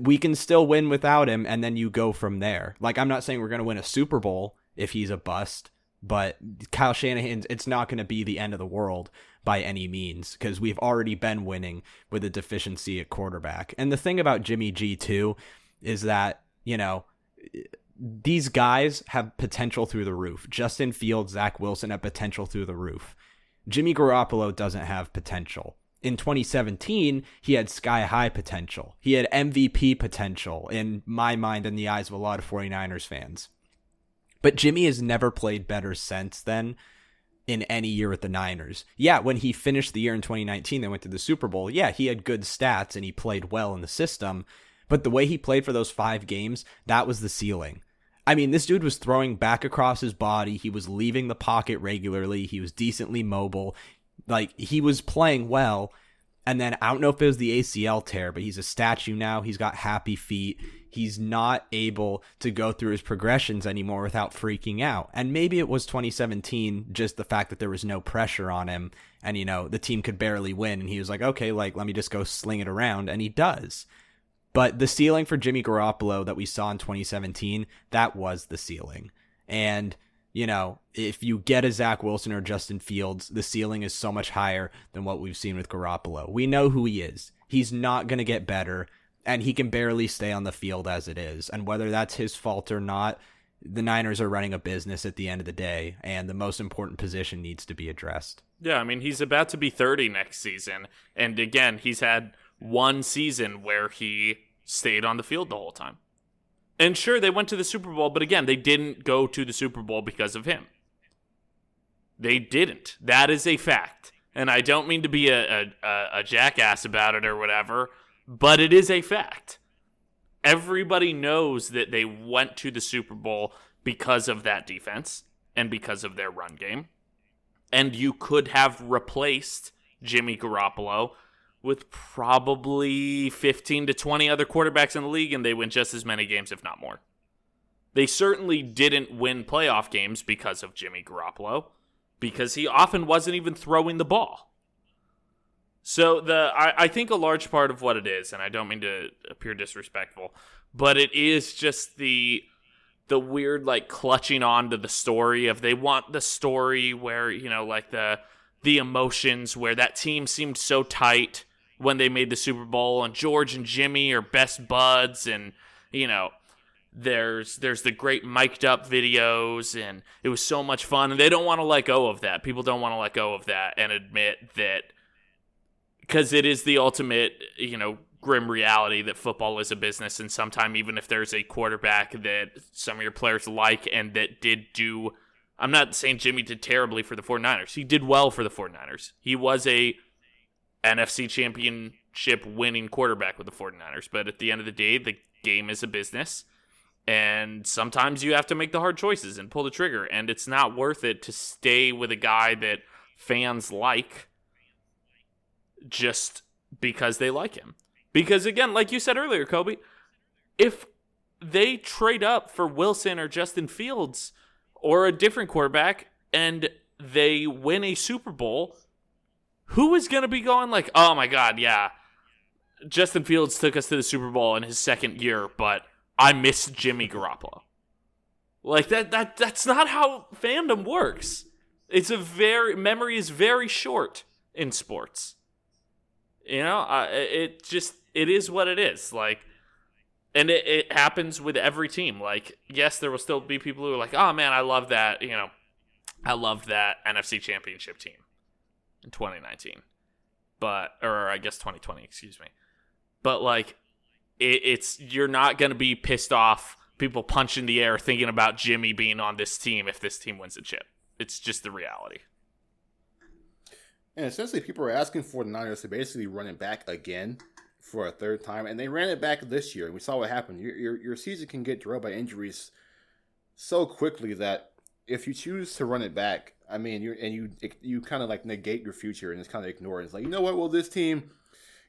we can still win without him and then you go from there. Like I'm not saying we're going to win a Super Bowl if he's a bust, but Kyle Shanahan it's not going to be the end of the world by any means because we've already been winning with a deficiency at quarterback. And the thing about Jimmy G too is that, you know, these guys have potential through the roof. Justin Fields, Zach Wilson have potential through the roof. Jimmy Garoppolo doesn't have potential in 2017, he had sky high potential. He had MVP potential in my mind and the eyes of a lot of 49ers fans. But Jimmy has never played better since then in any year with the Niners. Yeah, when he finished the year in 2019, they went to the Super Bowl. Yeah, he had good stats and he played well in the system. But the way he played for those five games, that was the ceiling. I mean, this dude was throwing back across his body. He was leaving the pocket regularly. He was decently mobile. Like he was playing well, And then I don't know if it was the ACL tear, but he's a statue now. He's got happy feet. He's not able to go through his progressions anymore without freaking out. And maybe it was 2017, just the fact that there was no pressure on him and, you know, the team could barely win. And he was like, okay, like, let me just go sling it around. And he does. But the ceiling for Jimmy Garoppolo that we saw in 2017, that was the ceiling. And you know, if you get a Zach Wilson or Justin Fields, the ceiling is so much higher than what we've seen with Garoppolo. We know who he is. He's not going to get better, and he can barely stay on the field as it is. And whether that's his fault or not, the Niners are running a business at the end of the day, and the most important position needs to be addressed. Yeah, I mean, he's about to be 30 next season. And again, he's had one season where he stayed on the field the whole time. And sure, they went to the Super Bowl, but again, they didn't go to the Super Bowl because of him. They didn't. That is a fact. And I don't mean to be a, a, a jackass about it or whatever, but it is a fact. Everybody knows that they went to the Super Bowl because of that defense and because of their run game. And you could have replaced Jimmy Garoppolo with probably 15 to 20 other quarterbacks in the league, and they win just as many games, if not more. They certainly didn't win playoff games because of Jimmy Garoppolo, because he often wasn't even throwing the ball. So the I, I think a large part of what it is, and I don't mean to appear disrespectful, but it is just the the weird like clutching on to the story of they want the story where, you know, like the the emotions where that team seemed so tight when they made the Super Bowl, and George and Jimmy are best buds, and you know, there's there's the great mic'd up videos, and it was so much fun, and they don't want to let go of that. People don't want to let go of that and admit that because it is the ultimate, you know, grim reality that football is a business, and sometimes even if there's a quarterback that some of your players like and that did do. I'm not saying Jimmy did terribly for the 49ers. He did well for the 49ers. He was a NFC championship winning quarterback with the 49ers. But at the end of the day, the game is a business. And sometimes you have to make the hard choices and pull the trigger. And it's not worth it to stay with a guy that fans like just because they like him. Because again, like you said earlier, Kobe, if they trade up for Wilson or Justin Fields or a different quarterback and they win a Super Bowl, who is going to be going like, oh my God, yeah, Justin Fields took us to the Super Bowl in his second year, but I miss Jimmy Garoppolo. Like that that that's not how fandom works. It's a very memory is very short in sports. You know, it just it is what it is. Like and it, it happens with every team. Like, yes, there will still be people who are like, "Oh man, I love that." You know, I love that NFC Championship team in 2019, but or I guess 2020, excuse me. But like, it, it's you're not gonna be pissed off. People punching the air thinking about Jimmy being on this team if this team wins a chip. It's just the reality. And essentially, people are asking for the Niners to basically run it back again for a third time, and they ran it back this year. And we saw what happened. Your your, your season can get derailed by injuries so quickly that if you choose to run it back, I mean, you and you you kind of like negate your future and just kind of ignore it. It's like you know what? Well, this team,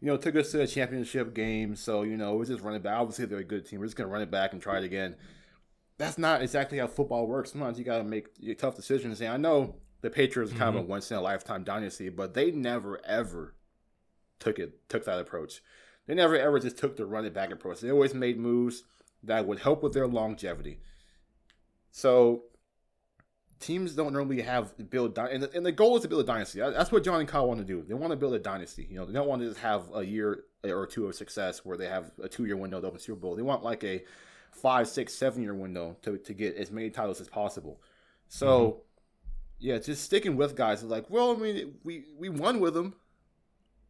you know, took us to a championship game, so you know, we're just running back. Obviously, they're a good team. We're just gonna run it back and try it again. That's not exactly how football works. Sometimes you got to make tough decisions. And I know the Patriots are kind mm-hmm. of a once in a lifetime dynasty, but they never ever took it took that approach. They never ever just took the run it back approach. They always made moves that would help with their longevity. So teams don't normally have build and the, and the goal is to build a dynasty. That's what John and Kyle want to do. They want to build a dynasty. You know, they don't want to just have a year or two of success where they have a two year window to open Super Bowl. They want like a five, six, seven year window to, to get as many titles as possible. So, mm-hmm. yeah, just sticking with guys like, well, I mean, we we won with them.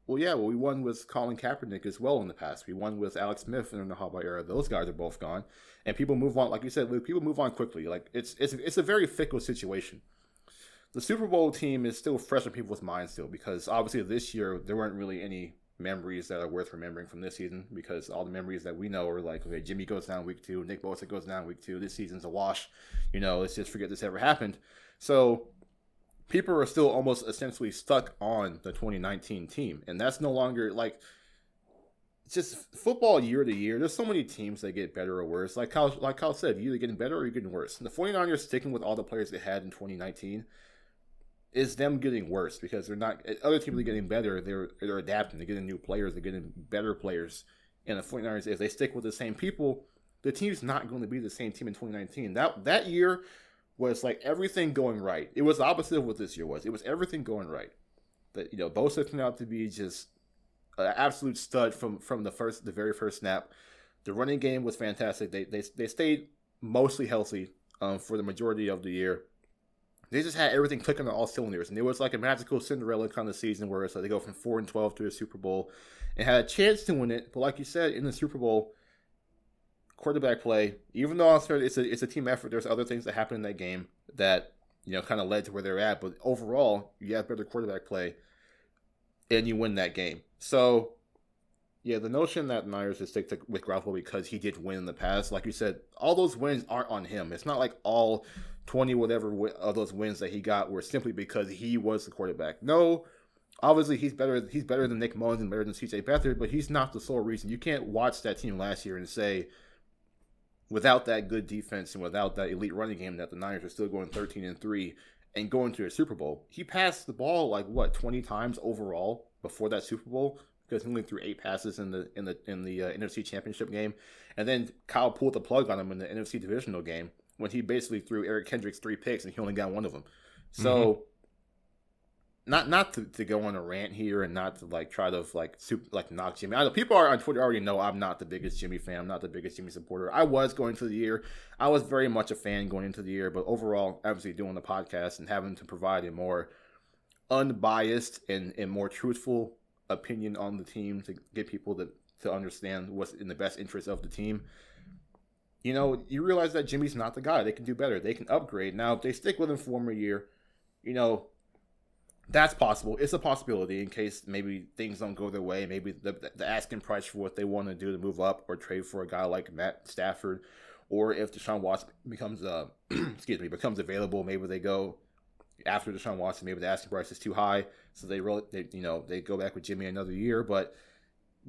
Well, yeah, well, we won with Colin Kaepernick as well in the past. We won with Alex Smith in the Harbaugh era. Those guys are both gone, and people move on. Like you said, Luke, people move on quickly. Like it's it's it's a very fickle situation. The Super Bowl team is still fresh in people's minds still because obviously this year there weren't really any memories that are worth remembering from this season because all the memories that we know are like, okay, Jimmy goes down week two, Nick Bosa goes down week two. This season's a wash. You know, let's just forget this ever happened. So people are still almost essentially stuck on the 2019 team, and that's no longer like just football year to year. There's so many teams that get better or worse. Like Kyle, like Kyle said, you're either getting better or you're getting worse. And the 49ers sticking with all the players they had in 2019 is them getting worse because they're not other teams are getting better. They're they're adapting. They're getting new players. They're getting better players. And the 49ers, if they stick with the same people, the team's not going to be the same team in 2019. That that year was like everything going right. It was the opposite of what this year was. It was everything going right. That you know, Bosa turned out to be just an absolute stud from from the first the very first snap. The running game was fantastic. They they they stayed mostly healthy um, for the majority of the year they just had everything clicking on all cylinders, and it was like a magical Cinderella kind of season where it's like they go from four and twelve to a Super Bowl, and had a chance to win it. But like you said, in the Super Bowl, quarterback play, even though it's a it's a team effort, there's other things that happened in that game that you know kind of led to where they're at. But overall, you have better quarterback play, and you win that game. So. Yeah, the notion that Niners should stick to, with Garoppolo because he did win in the past, like you said, all those wins aren't on him. It's not like all 20 whatever of those wins that he got were simply because he was the quarterback. No, obviously he's better he's better than Nick Mullens and better than CJ Beathard, but he's not the sole reason. You can't watch that team last year and say without that good defense and without that elite running game that the Niners are still going 13 and 3 and going to a Super Bowl. He passed the ball like what 20 times overall before that Super Bowl because he only threw eight passes in the in the in the uh, NFC Championship game, and then Kyle pulled the plug on him in the NFC Divisional game when he basically threw Eric Kendricks three picks and he only got one of them. So mm-hmm. Not not to, to go on a rant here and not to like try to like super, like knock Jimmy. I know people are on Twitter already know I'm not the biggest Jimmy fan. I'm not the biggest Jimmy supporter. I was going into the year. I was very much a fan going into the year, but overall, obviously doing the podcast and having to provide a more unbiased and, and more truthful opinion on the team to get people to, to understand what's in the best interest of the team you know, you realize that Jimmy's not the guy. They can do better. They can upgrade. Now, if they stick with him for one more year, you know, that's possible. It's a possibility in case maybe things don't go their way. Maybe the, the asking price for what they want to do to move up or trade for a guy like Matt Stafford, or if Deshaun Watson becomes uh excuse me becomes available, maybe they go after Deshaun Watson. Maybe the asking price is too high, so they roll. They you know they go back with Jimmy another year, but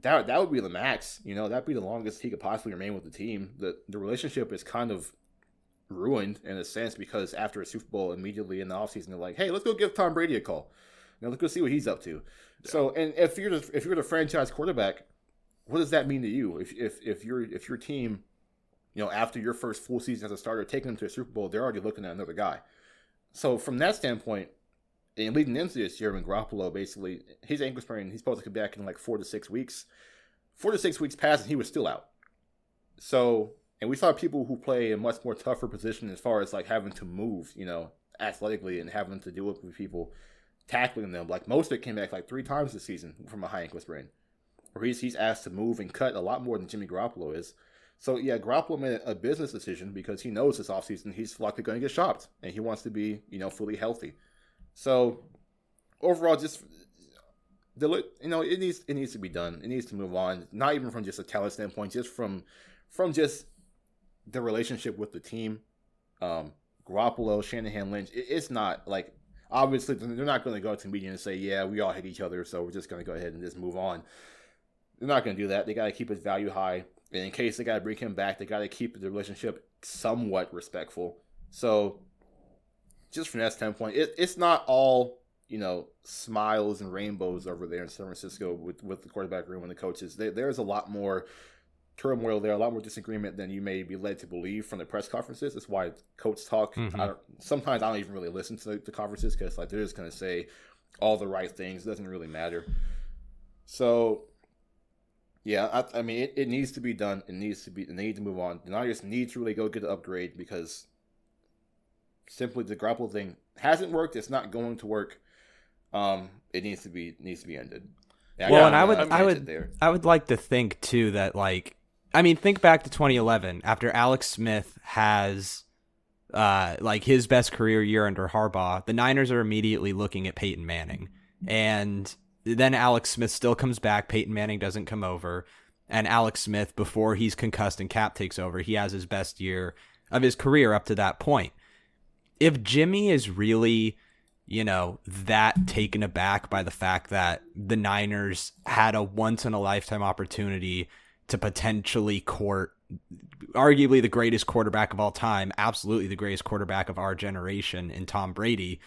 that that would be the max. You know, that'd be the longest he could possibly remain with the team. The the relationship is kind of ruined in a sense because after a Super Bowl, immediately in the offseason, they're like, "Hey, let's go give Tom Brady a call. Now let's go see what he's up to." Yeah. So, and if you're the, if you're the franchise quarterback, what does that mean to you? If if if your if your team, you know, after your first full season as a starter, taking them to a Super Bowl, they're already looking at another guy. So from that standpoint, and leading into this year, when Garoppolo basically his ankle sprain, he's supposed to come back in like four to six weeks. Four to six weeks passed, and he was still out. So, and we saw people who play a much more tougher position as far as like having to move, you know, athletically and having to deal with people tackling them. Like Mostert came back like three times this season from a high ankle sprain, where he's he's asked to move and cut a lot more than Jimmy Garoppolo is. So yeah, Garoppolo made a business decision because he knows this offseason he's likely going to get shopped, and he wants to be you know fully healthy. So overall, just the you know it needs it needs to be done. It needs to move on. Not even from just a talent standpoint, just from from just the relationship with the team. Um, Garoppolo, Shanahan, Lynch. It, it's not like obviously they're not going to go to the media and say, "Yeah, we all hate each other, so we're just going to go ahead and just move on." They're not going to do that. They got to keep his value high, and in case they got to bring him back, they got to keep the relationship somewhat respectful. So just from that standpoint, it, it's not all you know smiles and rainbows over there in San Francisco with with the quarterback room and the coaches. There, there's a lot more turmoil there, a lot more disagreement than you may be led to believe from the press conferences. That's why coach talk. Mm-hmm. I sometimes I don't even really listen to the, the conferences because like they're just to say all the right things. It doesn't really matter. So yeah, I, I mean, it, it, needs to be done. It needs to be. They need to move on. The Niners need to really go get the upgrade because simply the Garoppolo thing hasn't worked. It's not going to work. Um, it needs to be needs to be ended. Yeah, well, and I would I would there. I would like to think too that like I mean think back to 2011 after Alex Smith has uh like his best career year under Harbaugh, the Niners are immediately looking at Peyton Manning. And then Alex Smith still comes back, Peyton Manning doesn't come over, and Alex Smith before he's concussed and Cap takes over, he has his best year of his career up to that point. If Jimmy is really you know, that taken aback by the fact that the Niners had a once in a lifetime opportunity to potentially court arguably the greatest quarterback of all time, absolutely the greatest quarterback of our generation in Tom Brady.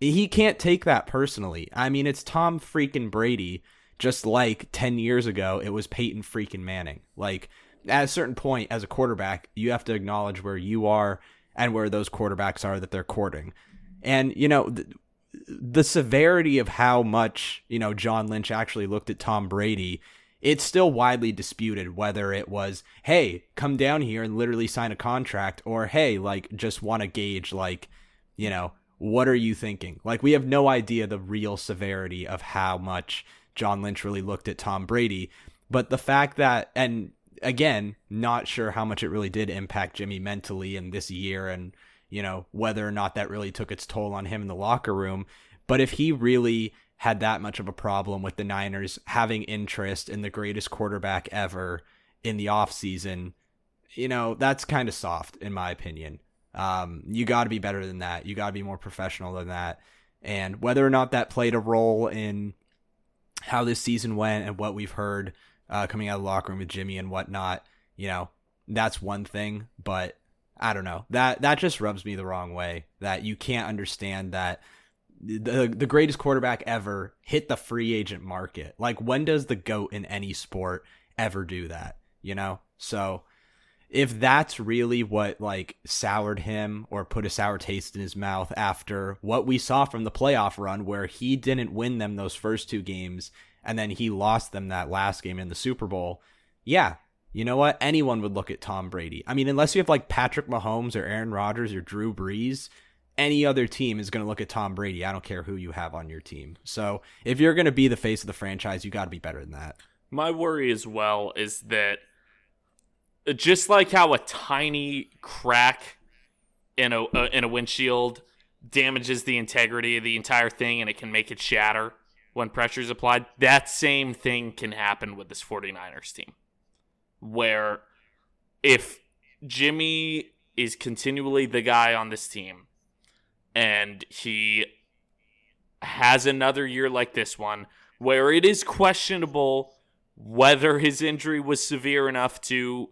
He can't take that personally. I mean, it's Tom freaking Brady, just like 10 years ago, it was Peyton freaking Manning. Like, at a certain point as a quarterback, you have to acknowledge where you are and where those quarterbacks are that they're courting. And, you know, the, the severity of how much, you know, John Lynch actually looked at Tom Brady, it's still widely disputed whether it was, hey, come down here and literally sign a contract, or hey, like, just want to gauge, like, you know, what are you thinking? Like, we have no idea the real severity of how much John Lynch really looked at Tom Brady. But the fact that, and again, not sure how much it really did impact Jimmy mentally in this year and, you know, whether or not that really took its toll on him in the locker room. But if he really had that much of a problem with the Niners having interest in the greatest quarterback ever in the offseason, you know, that's kind of soft, in my opinion. Um, you got to be better than that. You got to be more professional than that. And whether or not that played a role in how this season went and what we've heard uh, coming out of the locker room with Jimmy and whatnot, you know, that's one thing. But I don't know. That that just rubs me the wrong way. That you can't understand that the the greatest quarterback ever hit the free agent market. Like when does the goat in any sport ever do that? You know? So if that's really what like soured him or put a sour taste in his mouth after what we saw from the playoff run where he didn't win them those first two games and then he lost them that last game in the Super Bowl. Yeah, you know what? Anyone would look at Tom Brady. I mean, unless you have like Patrick Mahomes or Aaron Rodgers or Drew Brees, any other team is going to look at Tom Brady. I don't care who you have on your team. So if you're going to be the face of the franchise, you got to be better than that. My worry as well is that just like how a tiny crack in a uh, in a windshield damages the integrity of the entire thing and it can make it shatter when pressure is applied, that same thing can happen with this 49ers team. Where if Jimmy is continually the guy on this team and he has another year like this one where it is questionable whether his injury was severe enough to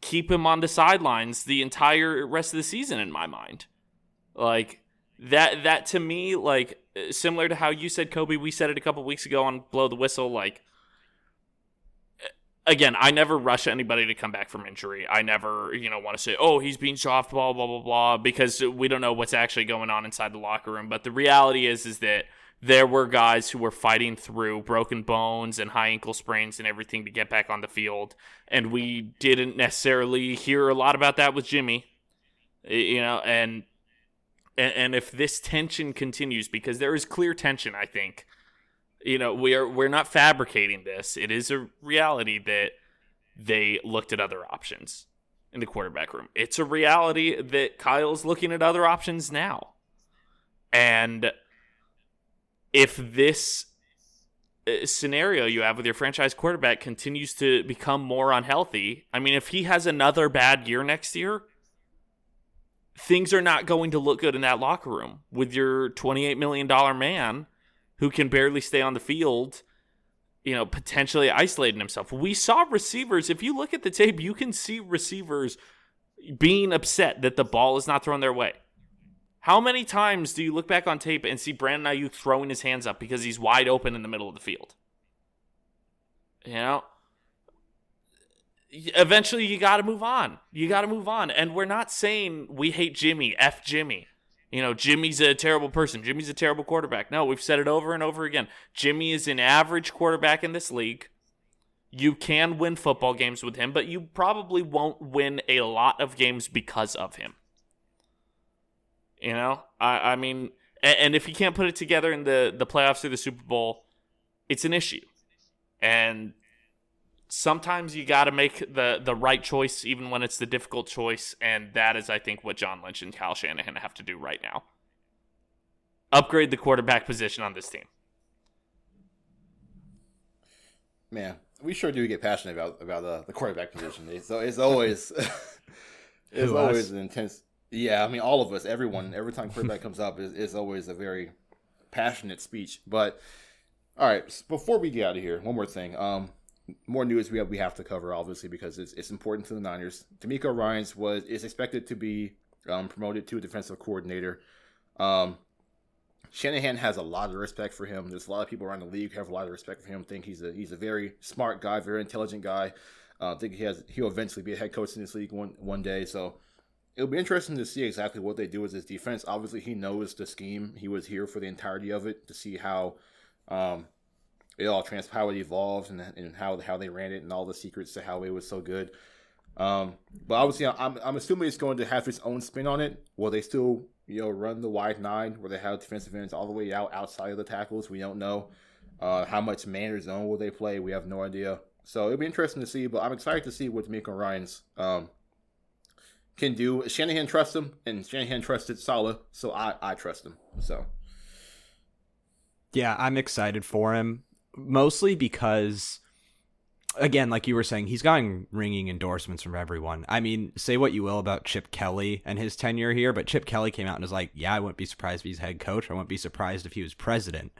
keep him on the sidelines the entire rest of the season in my mind. Like that that to me like uh, similar to how you said Kobe, we said it a couple weeks ago on Blow the Whistle like again, I never rush anybody to come back from injury. I never, you know, want to say, "Oh, he's being soft blah blah blah blah," because we don't know what's actually going on inside the locker room. But the reality is, is that there were guys who were fighting through broken bones and high ankle sprains and everything to get back on the field. And we didn't necessarily hear a lot about that with Jimmy. You know, and and, and if this tension continues, because there is clear tension, I think, you know, we are we're not fabricating this. It is a reality that they looked at other options in the quarterback room. It's a reality that Kyle's looking at other options now. And if this uh, scenario you have with your franchise quarterback continues to become more unhealthy, I mean, if he has another bad year next year, things are not going to look good in that locker room with your $28 million man who can barely stay on the field, you know, potentially isolating himself. We saw receivers, if you look at the tape, you can see receivers being upset that the ball is not thrown their way. How many times do you look back on tape and see Brandon Aiyuk throwing his hands up because he's wide open in the middle of the field? You know, eventually you got to move on. You got to move on. And we're not saying we hate Jimmy, F Jimmy. You know, Jimmy's a terrible person. Jimmy's a terrible quarterback. No, we've said it over and over again. Jimmy is an average quarterback in this league. You can win football games with him, but you probably won't win a lot of games because of him. You know, I, I mean, and, and if he can't put it together in the the playoffs or the Super Bowl, it's an issue. And sometimes you got to make the the right choice even when it's the difficult choice and that is i think what john lynch and kyle shanahan have to do right now. Upgrade the quarterback position on this team. Man we sure do get passionate about about the, the quarterback position. So it's always it's always an intense Yeah, I mean, all of us, everyone, every time quarterback comes up is, is always a very passionate speech. But all right, before we get out of here, one more thing. Um, more news we have we have to cover, obviously, because it's, it's important to the Niners. DeMeco Ryans was is expected to be um, promoted to a defensive coordinator. Um, Shanahan has a lot of respect for him. There's a lot of people around the league who have a lot of respect for him. Think he's a he's a very smart guy, very intelligent guy. Uh, I think he has he'll eventually be a head coach in this league one one day. So it'll be interesting to see exactly what they do with his defense. Obviously, he knows the scheme. He was here for the entirety of it to see how um, it all trans how it evolved and, and how how they ran it and all the secrets to how it was so good. Um, but obviously, I'm I'm assuming it's going to have its own spin on it. Will they still you know run the wide nine where they have defensive ends all the way out outside of the tackles? We don't know. Uh, how much man or zone will they play? We have no idea. So it'll be interesting to see. But I'm excited to see what DeMeco Ryans um, can do. Shanahan trusts him, and Shanahan trusted Saleh, so I I trust him. So yeah, I'm excited for him mostly because again, like you were saying, he's gotten ringing endorsements from everyone. I mean, say what you will about Chip Kelly and his tenure here, but Chip Kelly came out and was like, "Yeah, I wouldn't be surprised if he's head coach. I wouldn't be surprised if he was president."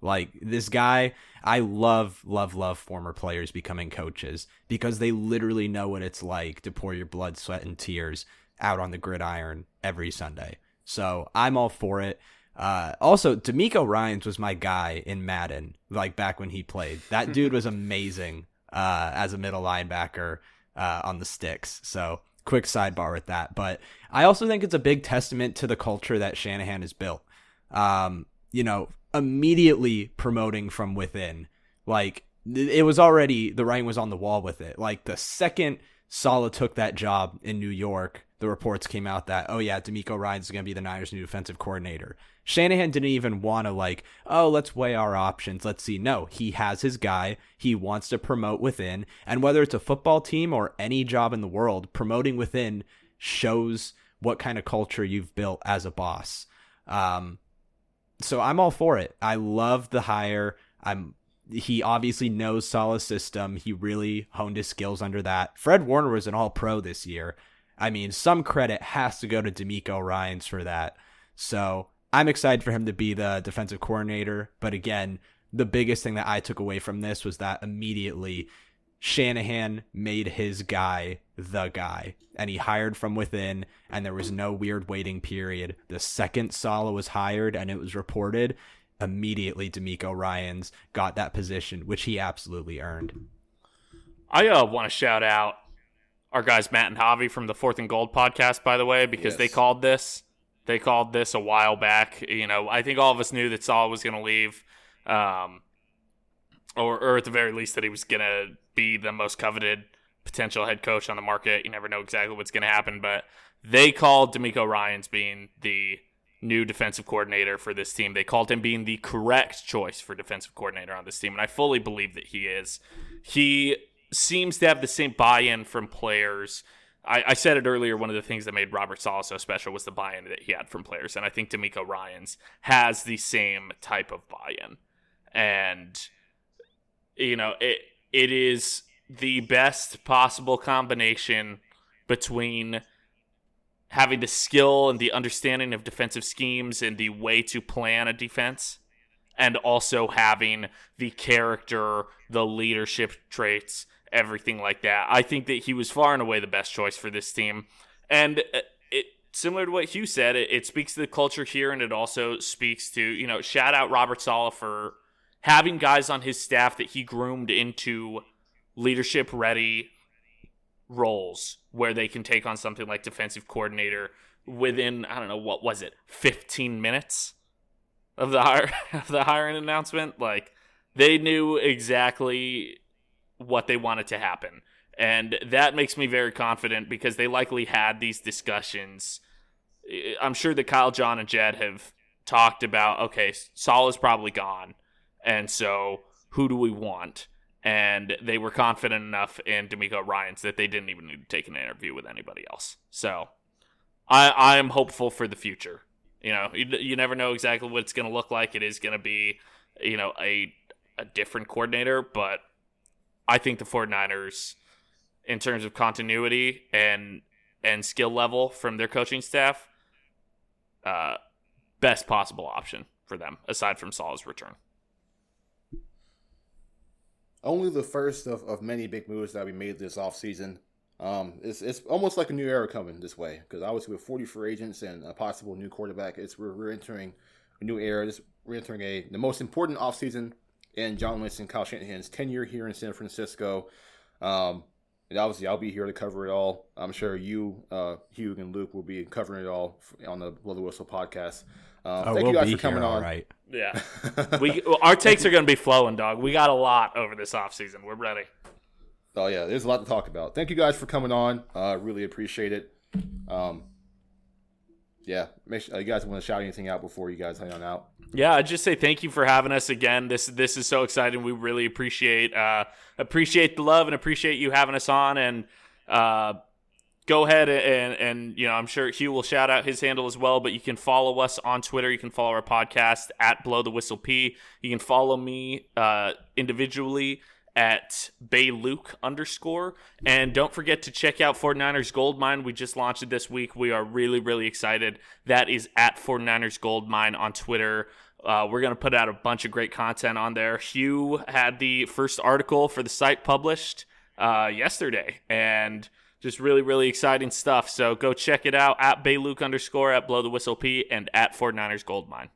Like this guy, I love, love, love former players becoming coaches because they literally know what it's like to pour your blood, sweat, and tears out on the gridiron every Sunday. So I'm all for it. Uh, also, DeMeco Ryans was my guy in Madden, like back when he played. That dude was amazing uh, as a middle linebacker uh, on the sticks. So quick sidebar with that. But I also think it's a big testament to the culture that Shanahan has built. Um, you know, immediately promoting from within. Like it was already the writing was on the wall with it. Like the second Saleh took that job in New York, the reports came out that oh yeah, DeMeco Ryans is going to be the Niners' new defensive coordinator. Shanahan didn't even want to like oh let's weigh our options. Let's see. No, he has his guy. He wants to promote within, and whether it's a football team or any job in the world, promoting within shows what kind of culture you've built as a boss. Um, so I'm all for it. I love the hire. I'm he obviously knows Saleh's system. He really honed his skills under that. Fred Warner was an all pro this year. I mean, some credit has to go to DeMeco Ryans for that. So I'm excited for him to be the defensive coordinator. But again, the biggest thing that I took away from this was that immediately Shanahan made his guy the guy and he hired from within and there was no weird waiting period. The second Saleh was hired and it was reported, immediately DeMeco Ryans got that position, which he absolutely earned. I uh, want to shout out our guys Matt and Javi from the Fourth and Gold podcast, by the way, because yes. they called this. They called this a while back. You know, I think all of us knew that Saul was going to leave. Um, or, or at the very least that he was going to be the most coveted potential head coach on the market. You never know exactly what's going to happen, but they called DeMeco Ryans being the new defensive coordinator for this team. They called him being the correct choice for defensive coordinator on this team, and I fully believe that he is. He seems to have the same buy-in from players. I, I said it earlier. One of the things that made Robert Saleh so special was the buy-in that he had from players, and I think DeMeco Ryans has the same type of buy-in. And you know, it it is the best possible combination between having the skill and the understanding of defensive schemes and the way to plan a defense and also having the character, the leadership traits, everything like that. I think that he was far and away the best choice for this team. And uh, it similar to what Hugh said, it, it speaks to the culture here and it also speaks to, you know, shout out Robert Saleh for having guys on his staff that he groomed into leadership ready roles where they can take on something like defensive coordinator within I don't know what was it 15 minutes of the hire of the hiring announcement like they knew exactly what they wanted to happen and that makes me very confident because they likely had these discussions I'm sure that Kyle John and Jed have talked about okay Saul is probably gone and so, who do we want? And they were confident enough in DeMeco Ryans that they didn't even need to take an interview with anybody else. So, I I am hopeful for the future. You know, you, you never know exactly what it's going to look like. It is going to be, you know, a a different coordinator, but I think the 49ers in terms of continuity and and skill level from their coaching staff, uh, best possible option for them aside from Saleh's return. Only the first of, of many big moves that we made this offseason. Um, it's, it's almost like a new era coming this way because obviously with 40 free agents and a possible new quarterback, it's we're, we're entering a new era. This, we're entering a the most important offseason in John Lynch and Kyle Shanahan's tenure here in San Francisco. Um, and obviously, I'll be here to cover it all. I'm sure you, uh, Hugh, and Luke will be covering it all on the Blow the Whistle podcast. Um, oh, thank we'll you guys be for coming here, on. all right. Yeah, we our takes are going to be flowing, dog. We got a lot over this offseason. We're ready. Oh yeah, there's a lot to talk about. Thank you guys for coming on. Uh, really appreciate it. Um, yeah, make sure, uh, you guys want to shout anything out before you guys hang on out. Yeah, I just say thank you for having us again. This this is so exciting. We really appreciate uh, appreciate the love and appreciate you having us on. And uh, go ahead and and you know I'm sure Hugh will shout out his handle as well. But you can follow us on Twitter. You can follow our podcast at Blow the Whistle P. You can follow me uh, individually at Bay Luke underscore. And don't forget to check out 49ers Gold Mine. We just launched it this week. We are really, really excited. That is at 49ers Gold Mine on Twitter. Uh, we're going to put out a bunch of great content on there. Hugh had the first article for the site published uh, yesterday. And just really, really exciting stuff. So go check it out at Bay Luke underscore, at Blow the Whistle P, and at 49ers Gold Mine.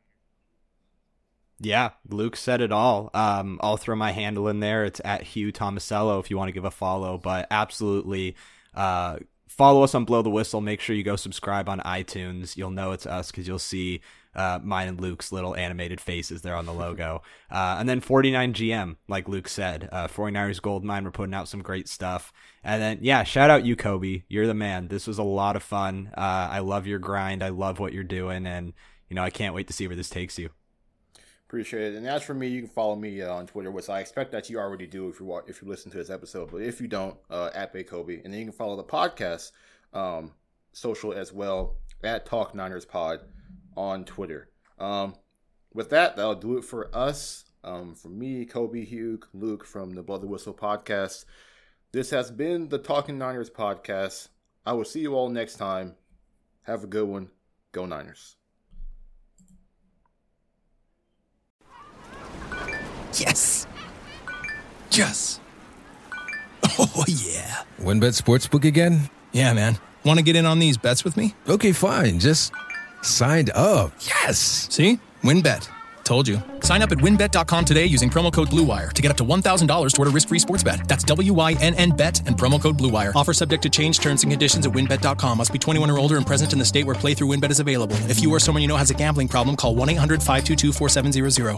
Yeah, Luke said it all. Um, I'll throw my handle in there. It's at Hugh Tomasello if you want to give a follow. But absolutely, uh, follow us on Blow the Whistle. Make sure you go subscribe on iTunes. You'll know it's us because you'll see uh, mine and Luke's little animated faces there on the logo. Uh, and then 49GM, like Luke said, uh, 49ers Gold Mine. We're putting out some great stuff. And then, yeah, shout out you, Kobe. You're the man. This was a lot of fun. Uh, I love your grind. I love what you're doing. And, you know, I can't wait to see where this takes you. Appreciate it. And as for me, you can follow me uh, on Twitter, which I expect that you already do if you if you listen to this episode. But if you don't, uh, at Bay Kobe, and then you can follow the podcast um, social as well at Talk Niners Pod on Twitter. Um, with that, that'll do it for us. Um, for me, Kobe, Hugh, Luke from the Blow the Whistle podcast. This has been the Talking Niners podcast. I will see you all next time. Have a good one. Go Niners. Yes. Yes. Oh, yeah. WynnBET Sportsbook again? Yeah, man. Want to get in on these bets with me? Okay, fine. Just signed up. Yes. See? WynnBET. Told you. Sign up at wynnbet.com today using promo code BLUEWIRE to get up to $1,000 toward a risk free sports bet. That's W Y N N bet and promo code BLUEWIRE. Offer subject to change terms and conditions at wynnbet.com. Must be 21 or older and present in the state where playthrough WynnBET is available. If you or someone you know has a gambling problem, call 1 800 522 4700.